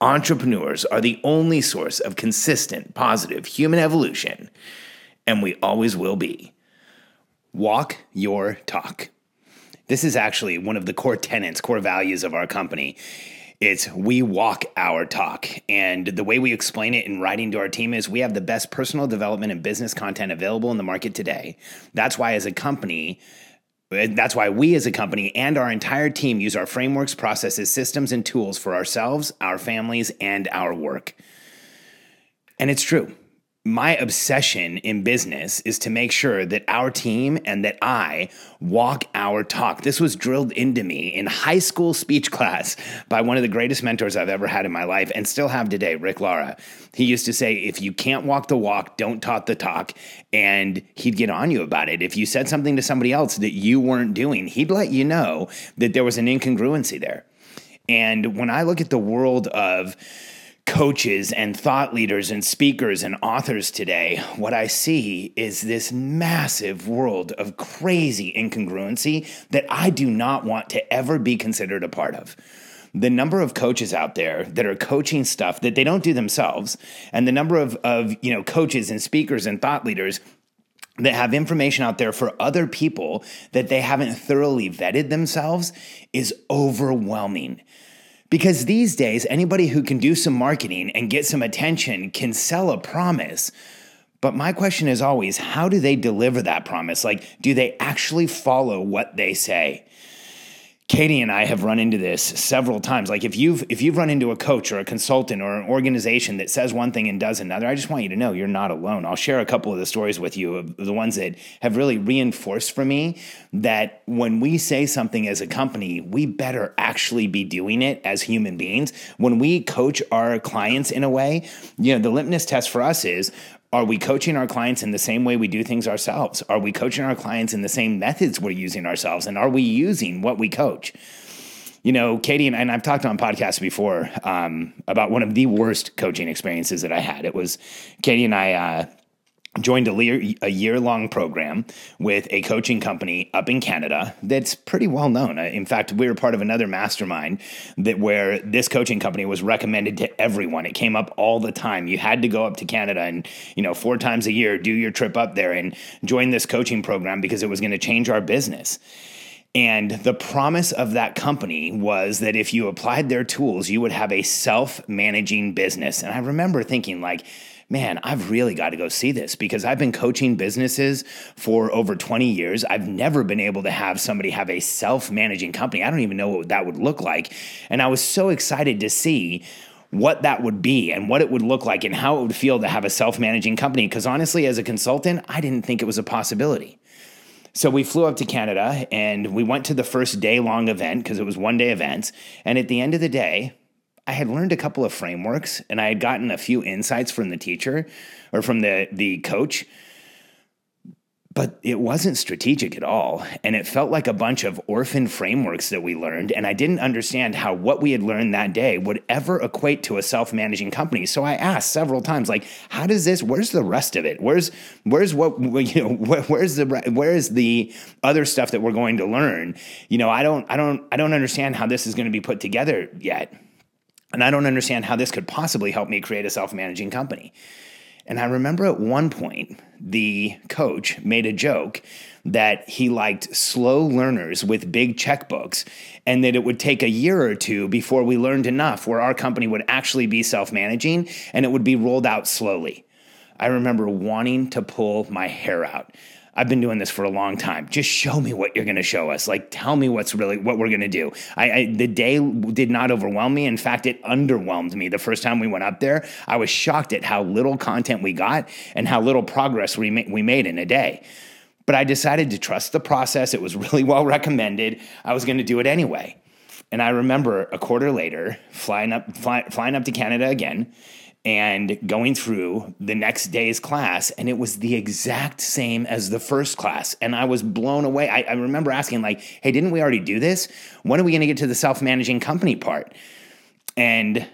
entrepreneurs are the only source of consistent, positive human evolution, and we always will be. Walk your talk. This is actually one of the core tenets, core values of our company. It's we walk our talk. And the way we explain it in writing to our team is we have the best personal development and business content available in the market today. That's why, as a company, that's why we as a company and our entire team use our frameworks, processes, systems, and tools for ourselves, our families, and our work. And it's true my obsession in business is to make sure that our team and that I walk our talk. This was drilled into me in high school speech class by one of the greatest mentors I've ever had in my life and still have today, Rick Lara. He used to say, if you can't walk the walk, don't talk the talk. And he'd get on you about it. If you said something to somebody else that you weren't doing, he'd let you know that there was an incongruency there. And when I look at the world of, coaches and thought leaders and speakers and authors today, what I see is this massive world of crazy incongruency that I do not want to ever be considered a part of. The number of coaches out there that are coaching stuff that they don't do themselves, and the number of, of you know coaches and speakers and thought leaders that have information out there for other people that they haven't thoroughly vetted themselves is overwhelming. Because these days, anybody who can do some marketing and get some attention can sell a promise. But my question is always how do they deliver that promise? Like, do they actually follow what they say? Katie and I have run into this several times. Like if you've if you've run into a coach or a consultant or an organization that says one thing and does another, I just want you to know you're not alone. I'll share a couple of the stories with you of the ones that have really reinforced for me that when we say something as a company, we better actually be doing it as human beings. When we coach our clients in a way, you know, the litmus test for us is are we coaching our clients in the same way we do things ourselves? Are we coaching our clients in the same methods we're using ourselves? And are we using what we coach? You know, Katie and, and I've talked on podcasts before um, about one of the worst coaching experiences that I had. It was Katie and I. Uh, joined a, a year long program with a coaching company up in Canada that's pretty well known. Uh, in fact, we were part of another mastermind that where this coaching company was recommended to everyone. It came up all the time. You had to go up to Canada and, you know, four times a year do your trip up there and join this coaching program because it was going to change our business. And the promise of that company was that if you applied their tools, you would have a self managing business. And I remember thinking, like, man, I've really got to go see this because I've been coaching businesses for over 20 years. I've never been able to have somebody have a self managing company. I don't even know what that would look like. And I was so excited to see what that would be and what it would look like and how it would feel to have a self managing company. Because honestly, as a consultant, I didn't think it was a possibility. So we flew up to Canada and we went to the first day long event because it was one day event. And at the end of the day, I had learned a couple of frameworks and I had gotten a few insights from the teacher or from the the coach but it wasn't strategic at all and it felt like a bunch of orphan frameworks that we learned and I didn't understand how what we had learned that day would ever equate to a self-managing company. So I asked several times like how does this where's the rest of it? Where's where's what you know where's the where's the other stuff that we're going to learn? You know I don't I don't I don't understand how this is going to be put together yet and I don't understand how this could possibly help me create a self managing company. And I remember at one point, the coach made a joke that he liked slow learners with big checkbooks and that it would take a year or two before we learned enough where our company would actually be self managing and it would be rolled out slowly. I remember wanting to pull my hair out. I've been doing this for a long time. Just show me what you're going to show us. Like, tell me what's really what we're going to do. I, I, the day did not overwhelm me. In fact, it underwhelmed me. The first time we went up there, I was shocked at how little content we got and how little progress we ma- we made in a day. But I decided to trust the process. It was really well recommended. I was going to do it anyway. And I remember a quarter later flying up fly, flying up to Canada again and going through the next day's class and it was the exact same as the first class. And i was blown away. I, I remember asking like hey didn't we already do this? When are we going to get to the self-managing company part? And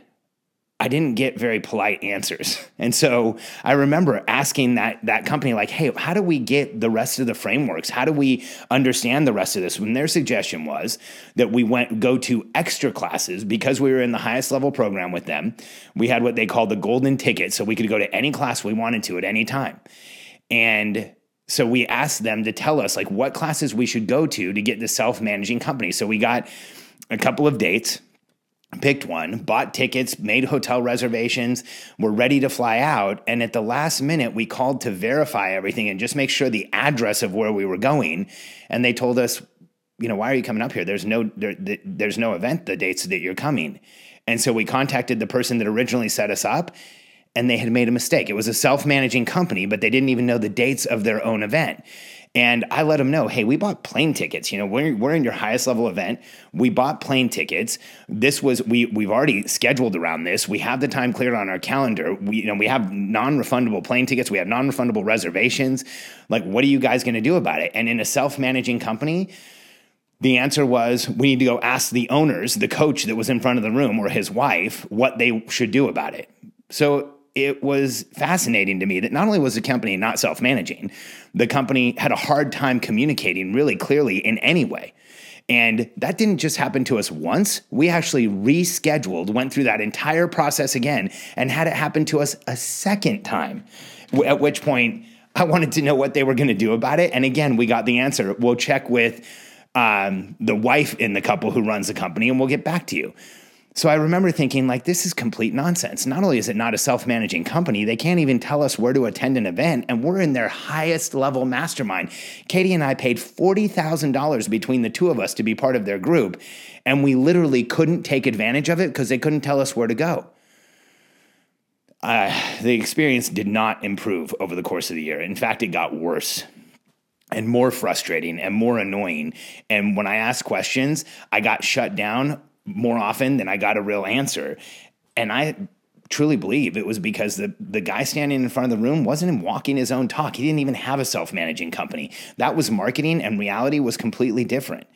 I didn't get very polite answers. And so I remember asking that that company like, "Hey, how do we get the rest of the frameworks? How do we understand the rest of this?" When their suggestion was that we went go to extra classes because we were in the highest level program with them. We had what they called the golden ticket, so we could go to any class we wanted to at any time. And so we asked them to tell us like what classes we should go to to get the self-managing company. So we got a couple of dates picked one, bought tickets, made hotel reservations, were ready to fly out. And at the last minute, we called to verify everything and just make sure the address of where we were going. And they told us, you know, why are you coming up here? There's no there, there's no event the dates that you're coming. And so we contacted the person that originally set us up and they had made a mistake. It was a self-managing company, but they didn't even know the dates of their own event. And I let them know, hey, we bought plane tickets. You know, we're, we're in your highest level event. We bought plane tickets. This was we we've already scheduled around this. We have the time cleared on our calendar. We you know we have non-refundable plane tickets. We have non-refundable reservations. Like, what are you guys going to do about it? And in a self-managing company, the answer was we need to go ask the owners, the coach that was in front of the room or his wife, what they should do about it. So it was fascinating to me that not only was the company not self managing, the company had a hard time communicating really clearly in any way. And that didn't just happen to us once. We actually rescheduled, went through that entire process again, and had it happen to us a second time. At which point, I wanted to know what they were going to do about it. And again, we got the answer. We'll check with um, the wife in the couple who runs the company and we'll get back to you. So I remember thinking, like, this is complete nonsense. Not only is it not a self managing company, they can't even tell us where to attend an event, and we're in their highest level mastermind. Katie and I paid $40,000 between the two of us to be part of their group, and we literally couldn't take advantage of it because they couldn't tell us where to go. Uh, the experience did not improve over the course of the year. In fact, it got worse and more frustrating and more annoying. And when I asked questions, I got shut down more often than I got a real answer. And I truly believe it was because the, the guy standing in front of the room wasn't walking his own talk. He didn't even have a self managing company. That was marketing, and reality was completely different.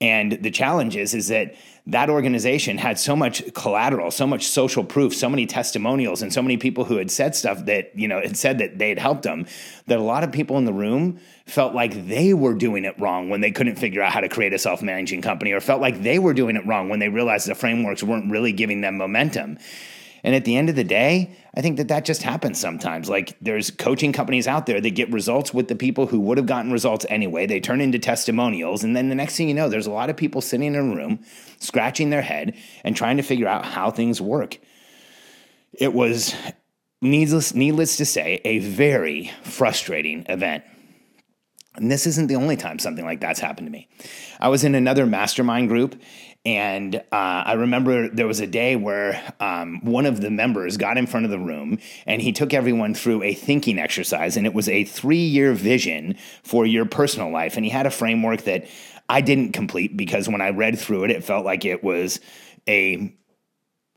And the challenge is, is that that organization had so much collateral, so much social proof, so many testimonials, and so many people who had said stuff that, you know, had said that they had helped them, that a lot of people in the room felt like they were doing it wrong when they couldn't figure out how to create a self managing company, or felt like they were doing it wrong when they realized the frameworks weren't really giving them momentum. And at the end of the day, I think that that just happens sometimes. Like there's coaching companies out there that get results with the people who would have gotten results anyway. They turn into testimonials. And then the next thing you know, there's a lot of people sitting in a room, scratching their head and trying to figure out how things work. It was needless, needless to say, a very frustrating event. And this isn't the only time something like that's happened to me. I was in another mastermind group, and uh, I remember there was a day where um, one of the members got in front of the room and he took everyone through a thinking exercise. And it was a three year vision for your personal life. And he had a framework that I didn't complete because when I read through it, it felt like it was a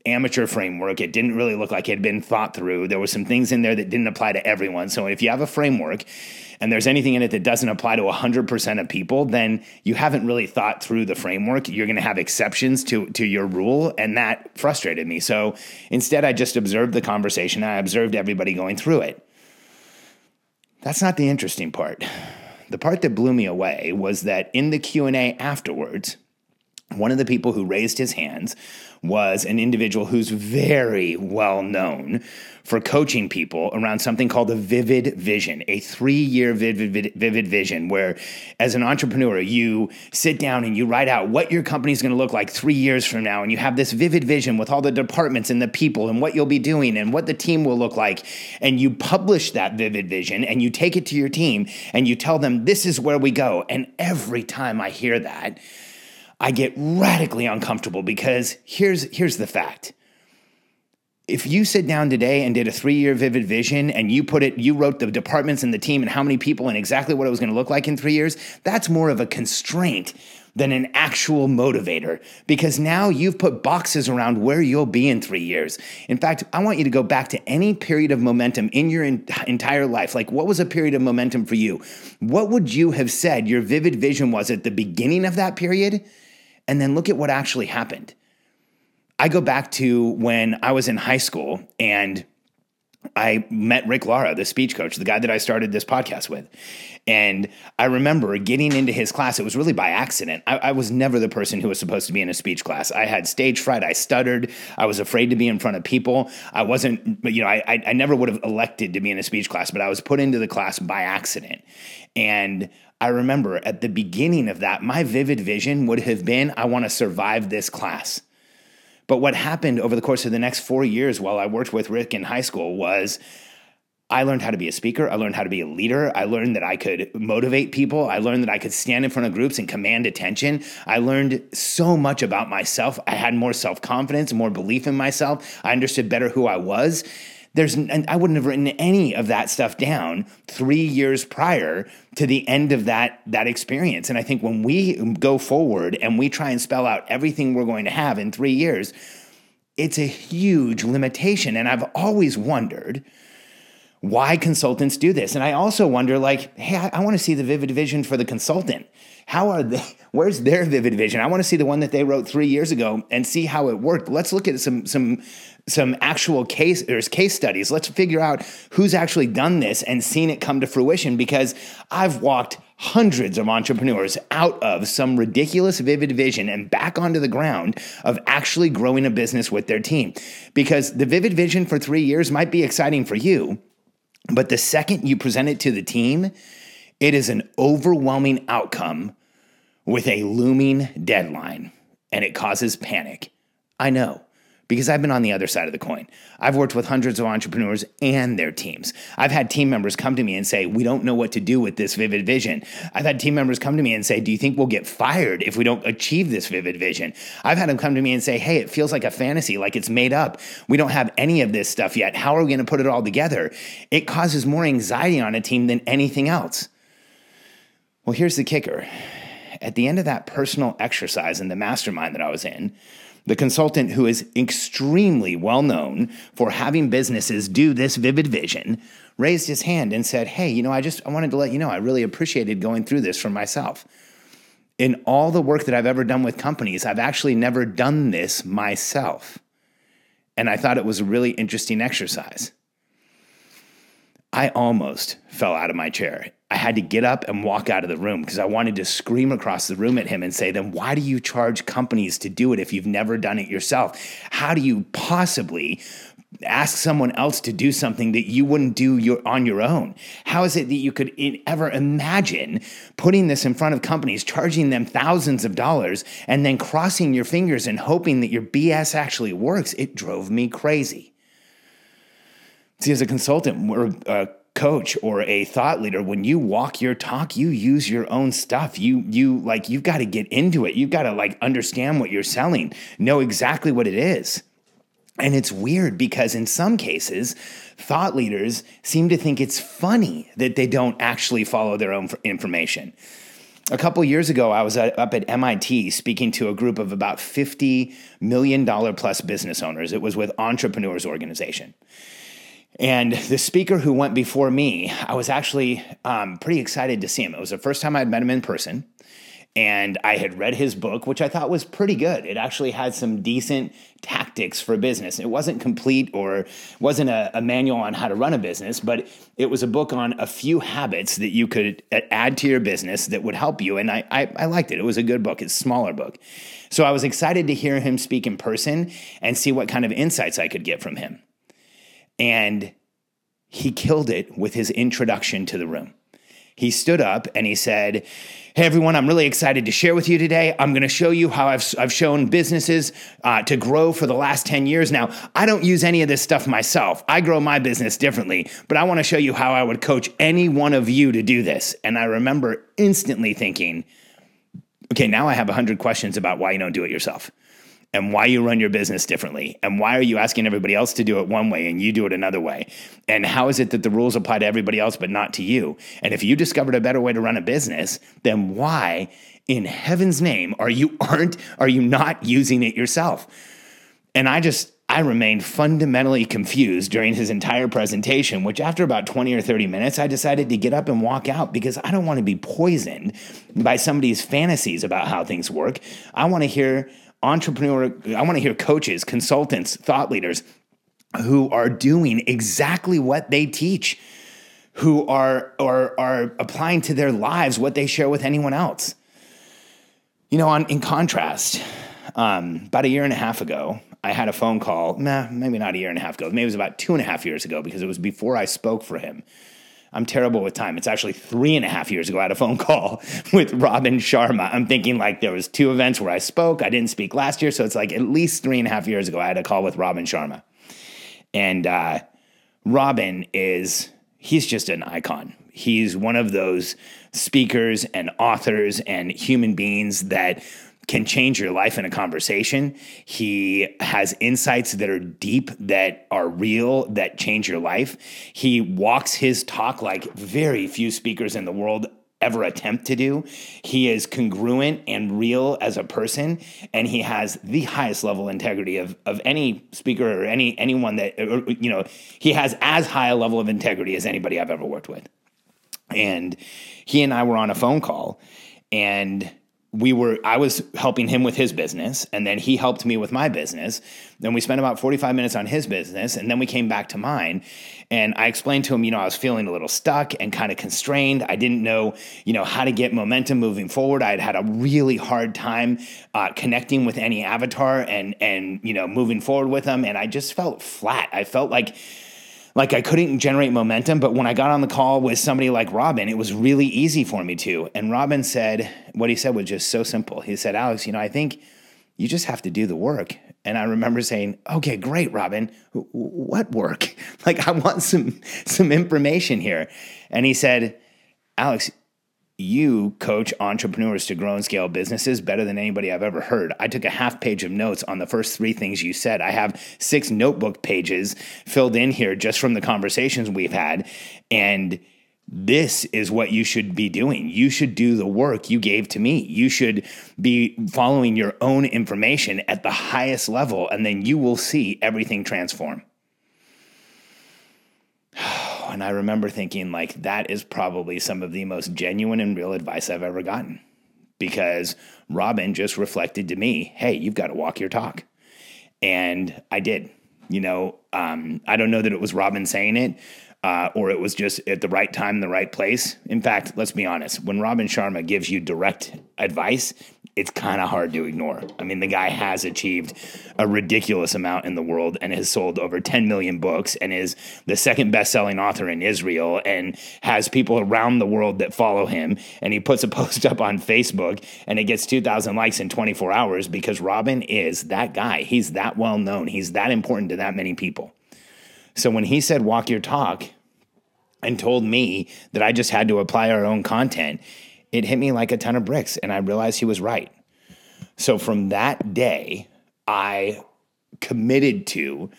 amateur framework. It didn't really look like it had been thought through. There were some things in there that didn't apply to everyone. So if you have a framework and there's anything in it that doesn't apply to 100% of people, then you haven't really thought through the framework. You're going to have exceptions to, to your rule. And that frustrated me. So instead, I just observed the conversation. I observed everybody going through it. That's not the interesting part. The part that blew me away was that in the Q&A afterwards, one of the people who raised his hands was an individual who's very well known for coaching people around something called a vivid vision, a three year vivid, vivid vision, where as an entrepreneur, you sit down and you write out what your company is going to look like three years from now. And you have this vivid vision with all the departments and the people and what you'll be doing and what the team will look like. And you publish that vivid vision and you take it to your team and you tell them, this is where we go. And every time I hear that, I get radically uncomfortable because here's here's the fact. If you sit down today and did a three year vivid vision and you put it, you wrote the departments and the team and how many people and exactly what it was going to look like in three years, that's more of a constraint than an actual motivator because now you've put boxes around where you'll be in three years. In fact, I want you to go back to any period of momentum in your in- entire life. Like, what was a period of momentum for you? What would you have said your vivid vision was at the beginning of that period? And then look at what actually happened. I go back to when I was in high school and I met Rick Lara, the speech coach, the guy that I started this podcast with. And I remember getting into his class. It was really by accident. I, I, was never the person who was supposed to be in a speech class. I had stage fright. I stuttered. I was afraid to be in front of people. I wasn't, you know, I, I never would have elected to be in a speech class, but I was put into the class by accident. And I remember at the beginning of that, my vivid vision would have been I want to survive this class. But what happened over the course of the next four years while I worked with Rick in high school was I learned how to be a speaker. I learned how to be a leader. I learned that I could motivate people. I learned that I could stand in front of groups and command attention. I learned so much about myself. I had more self confidence, more belief in myself. I understood better who I was there's and I wouldn't have written any of that stuff down 3 years prior to the end of that that experience. And I think when we go forward and we try and spell out everything we're going to have in 3 years it's a huge limitation. And I've always wondered why consultants do this. And I also wonder, like, hey, I, I want to see the vivid vision for the consultant. How are they? Where's their vivid vision? I want to see the one that they wrote three years ago and see how it worked. Let's look at some some some actual case there's case studies. Let's figure out who's actually done this and seen it come to fruition because I've walked hundreds of entrepreneurs out of some ridiculous vivid vision and back onto the ground of actually growing a business with their team. Because the vivid vision for 3 years might be exciting for you, but the second you present it to the team, it is an overwhelming outcome with a looming deadline and it causes panic. I know because I've been on the other side of the coin. I've worked with hundreds of entrepreneurs and their teams. I've had team members come to me and say, We don't know what to do with this vivid vision. I've had team members come to me and say, Do you think we'll get fired if we don't achieve this vivid vision? I've had them come to me and say, Hey, it feels like a fantasy, like it's made up. We don't have any of this stuff yet. How are we going to put it all together? It causes more anxiety on a team than anything else. Well, here's the kicker. At the end of that personal exercise in the mastermind that I was in, the consultant who is extremely well known for having businesses do this vivid vision raised his hand and said, Hey, you know, I just I wanted to let you know I really appreciated going through this for myself. In all the work that I've ever done with companies, I've actually never done this myself. And I thought it was a really interesting exercise. I almost fell out of my chair. I had to get up and walk out of the room because I wanted to scream across the room at him and say, then why do you charge companies to do it if you've never done it yourself? How do you possibly ask someone else to do something that you wouldn't do your, on your own? How is it that you could ever imagine putting this in front of companies, charging them thousands of dollars, and then crossing your fingers and hoping that your BS actually works? It drove me crazy. See, as a consultant or a uh, coach or a thought leader, when you walk your talk, you use your own stuff. You you like you've got to get into it. You've got to like understand what you're selling, know exactly what it is. And it's weird because in some cases, thought leaders seem to think it's funny that they don't actually follow their own information. A couple years ago, I was uh, up at MIT speaking to a group of about $50 million plus business owners. It was with Entrepreneurs Organization. And the speaker who went before me, I was actually um, pretty excited to see him. It was the first time I'd met him in person. and I had read his book, which I thought was pretty good. It actually had some decent tactics for business. It wasn't complete or wasn't a, a, manual on how to run a business, but it was a book on a few habits that you could add to your business that would help you. And I, I, I liked it. It was a good book. It's a smaller book. So I was excited to hear him speak in person and see what kind of insights I could get from him. And he killed it with his introduction to the room. He stood up and he said, Hey everyone, I'm really excited to share with you today. I'm going to show you how I've, I've shown businesses uh, to grow for the last 10 years. Now, I don't use any of this stuff myself. I grow my business differently, but I want to show you how I would coach any one of you to do this. And I remember instantly thinking, okay, now I have 100 questions about why you don't do it yourself and why you run your business differently and why are you asking everybody else to do it one way and you do it another way? And how is it that the rules apply to everybody else but not to you? And if you discovered a better way to run a business then why in heaven's name are you aren't are you not using it yourself? And i just I remained fundamentally confused during his entire presentation, which after about 20 or 30 minutes, I decided to get up and walk out because I don't want to be poisoned by somebody's fantasies about how things work. I want to hear entrepreneur, I want to hear coaches, consultants, thought leaders who are doing exactly what they teach, who are, are, are applying to their lives what they share with anyone else. You know, on, in contrast, um, about a year and a half ago, I had a phone call, nah, maybe not a year and a half ago, maybe it was about two and a half years ago because it was before I spoke for him I'm terrible with time. It's actually three and a half years ago. I had a phone call with Robin Sharma. I'm thinking like there was two events where I spoke. I didn't speak last year, so it's like at least three and a half years ago. I had a call with Robin Sharma, and uh, Robin is he's just an icon. He's one of those speakers and authors and human beings that can change your life in a conversation. He has insights that are deep, that are real, that change your life. He walks his talk like very few speakers in the world ever attempt to do. He is congruent and real as a person, and he has the highest level integrity of, of any speaker or any anyone that or, you know. He has as high a level of integrity as anybody I've ever worked with. And he and I were on a phone call, and we were I was helping him with his business and then he helped me with my business. Then we spent about 45 minutes on his business and then we came back to mine and I explained to him, you know, I was feeling a little stuck and kind of constrained. I didn't know, you know, how to get momentum moving forward. I had had a really hard time uh, connecting with any avatar and and you know, moving forward with them and I just felt flat. I felt like like I couldn't generate momentum. But when I got on the call with somebody like Robin, it was really easy for me to. And Robin said, what he said was just so simple. He said, Alex, you know, I think you just have to do the work. And I remember saying, okay, great, Robin. What work? Like, I want some, some information here. And he said, Alex, you coach entrepreneurs to grow and scale businesses better than anybody I've ever heard. I took a half page of notes on the first three things you said. I have six notebook pages filled in here just from the conversations we've had. And this is what you should be doing. You should do the work you gave to me. You should be following your own information at the highest level, and then you will see everything transform. And I remember thinking, like, that is probably some of the most genuine and real advice I've ever gotten because Robin just reflected to me, hey, you've got to walk your talk. And I did. You know, um, I don't know that it was Robin saying it, uh, or it was just at the right time the right place. In fact, let's be honest, when Robin Sharma gives you direct advice, it's kind of hard to ignore. I mean, the guy has achieved a ridiculous amount in the world and has sold over 10 million books and is the second best selling author in Israel and has people around the world that follow him. And he puts a post up on Facebook and it gets 2,000 likes in 24 hours because Robin is that guy. He's that well known, he's that important to that many people. So when he said, walk your talk, and told me that I just had to apply our own content, it hit me like a ton of bricks. And I realized he was right. So from that day, I committed to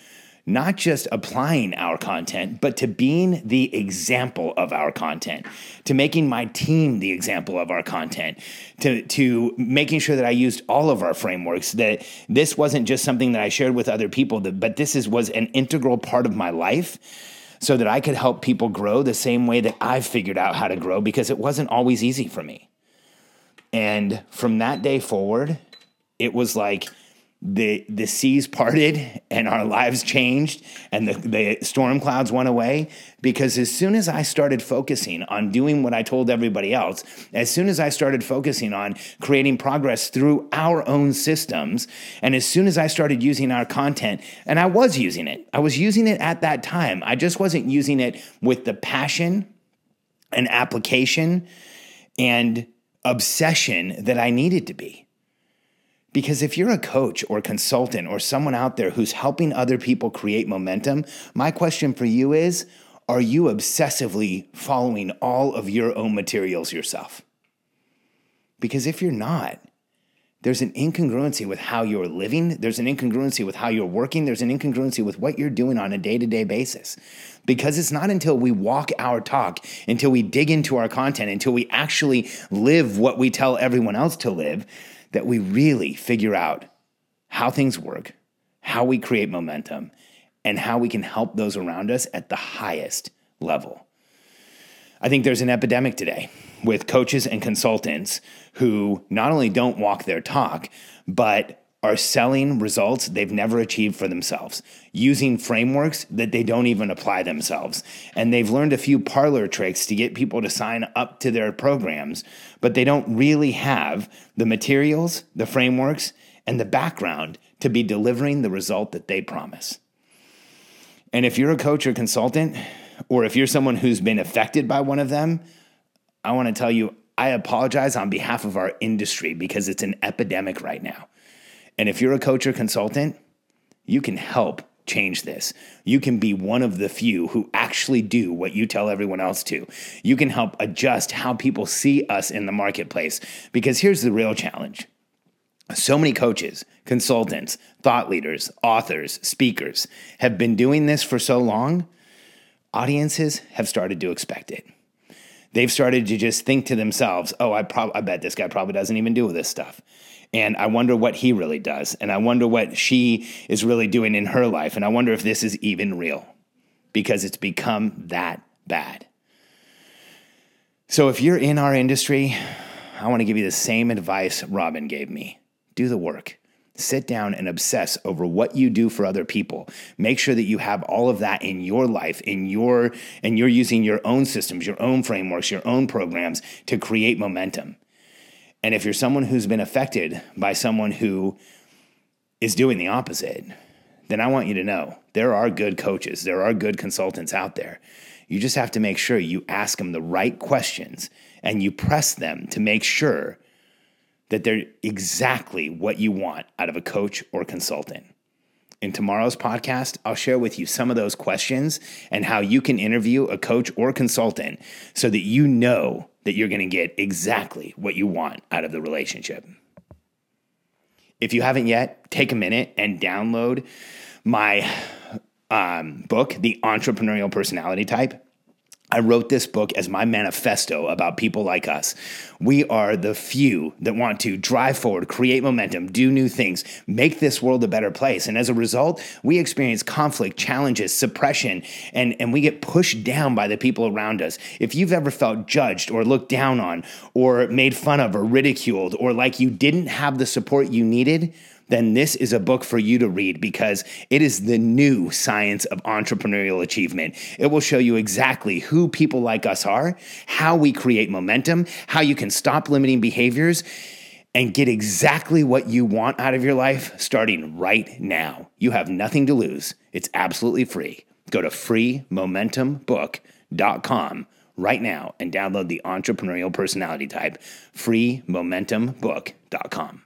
not just applying our content, but to being the example of our content, to making my team the example of our content, to, to making sure that I used all of our frameworks, that this wasn't just something that I shared with other people, but this is, was an integral part of my life so that I could help people grow the same way that I've figured out how to grow because it wasn't always easy for me. And from that day forward, it was like the the seas parted and our lives changed and the, the storm clouds went away because as soon as I started focusing on doing what I told everybody else, as soon as I started focusing on creating progress through our own systems, and as soon as I started using our content, and I was using it, I was using it at that time. I just wasn't using it with the passion and application and obsession that I needed to be. Because if you're a coach or consultant or someone out there who's helping other people create momentum, my question for you is Are you obsessively following all of your own materials yourself? Because if you're not, there's an incongruency with how you're living. There's an incongruency with how you're working. There's an incongruency with what you're doing on a day to day basis. Because it's not until we walk our talk, until we dig into our content, until we actually live what we tell everyone else to live, that we really figure out how things work, how we create momentum, and how we can help those around us at the highest level. I think there's an epidemic today with coaches and consultants who not only don't walk their talk, but are selling results they've never achieved for themselves, using frameworks that they don't even apply themselves. And they've learned a few parlor tricks to get people to sign up to their programs, but they don't really have the materials, the frameworks, and the background to be delivering the result that they promise. And if you're a coach or consultant, or if you're someone who's been affected by one of them, I want to tell you, I apologize on behalf of our industry because it's an epidemic right now. And if you're a coach or consultant, you can help change this. You can be one of the few who actually do what you tell everyone else to. You can help adjust how people see us in the marketplace. Because here's the real challenge so many coaches, consultants, thought leaders, authors, speakers have been doing this for so long, audiences have started to expect it. They've started to just think to themselves, oh, I, prob- I bet this guy probably doesn't even do this stuff. And I wonder what he really does. And I wonder what she is really doing in her life. And I wonder if this is even real because it's become that bad. So if you're in our industry, I want to give you the same advice Robin gave me do the work. Sit down and obsess over what you do for other people. Make sure that you have all of that in your life, in your and you're using your own systems, your own frameworks, your own programs to create momentum. And if you're someone who's been affected by someone who is doing the opposite, then I want you to know there are good coaches, there are good consultants out there. You just have to make sure you ask them the right questions and you press them to make sure that they're exactly what you want out of a coach or consultant. In tomorrow's podcast, I'll share with you some of those questions and how you can interview a coach or consultant so that you know that you're going to get exactly what you want out of the relationship. If you haven't yet, take a minute and download my um, book, The Entrepreneurial Personality Type. I wrote this book as my manifesto about people like us. We are the few that want to drive forward, create momentum, do new things, make this world a better place. And as a result, we experience conflict, challenges, suppression, and, and we get pushed down by the people around us. If you've ever felt judged or looked down on or made fun of or ridiculed or like you didn't have the support you needed, then this is a book for you to read because it is the new science of entrepreneurial achievement. It will show you exactly who people like us are, how we create momentum, how you can stop limiting behaviors and get exactly what you want out of your life starting right now. You have nothing to lose. It's absolutely free. Go to freemomentumbook.com right now and download the entrepreneurial personality type freemomentumbook.com.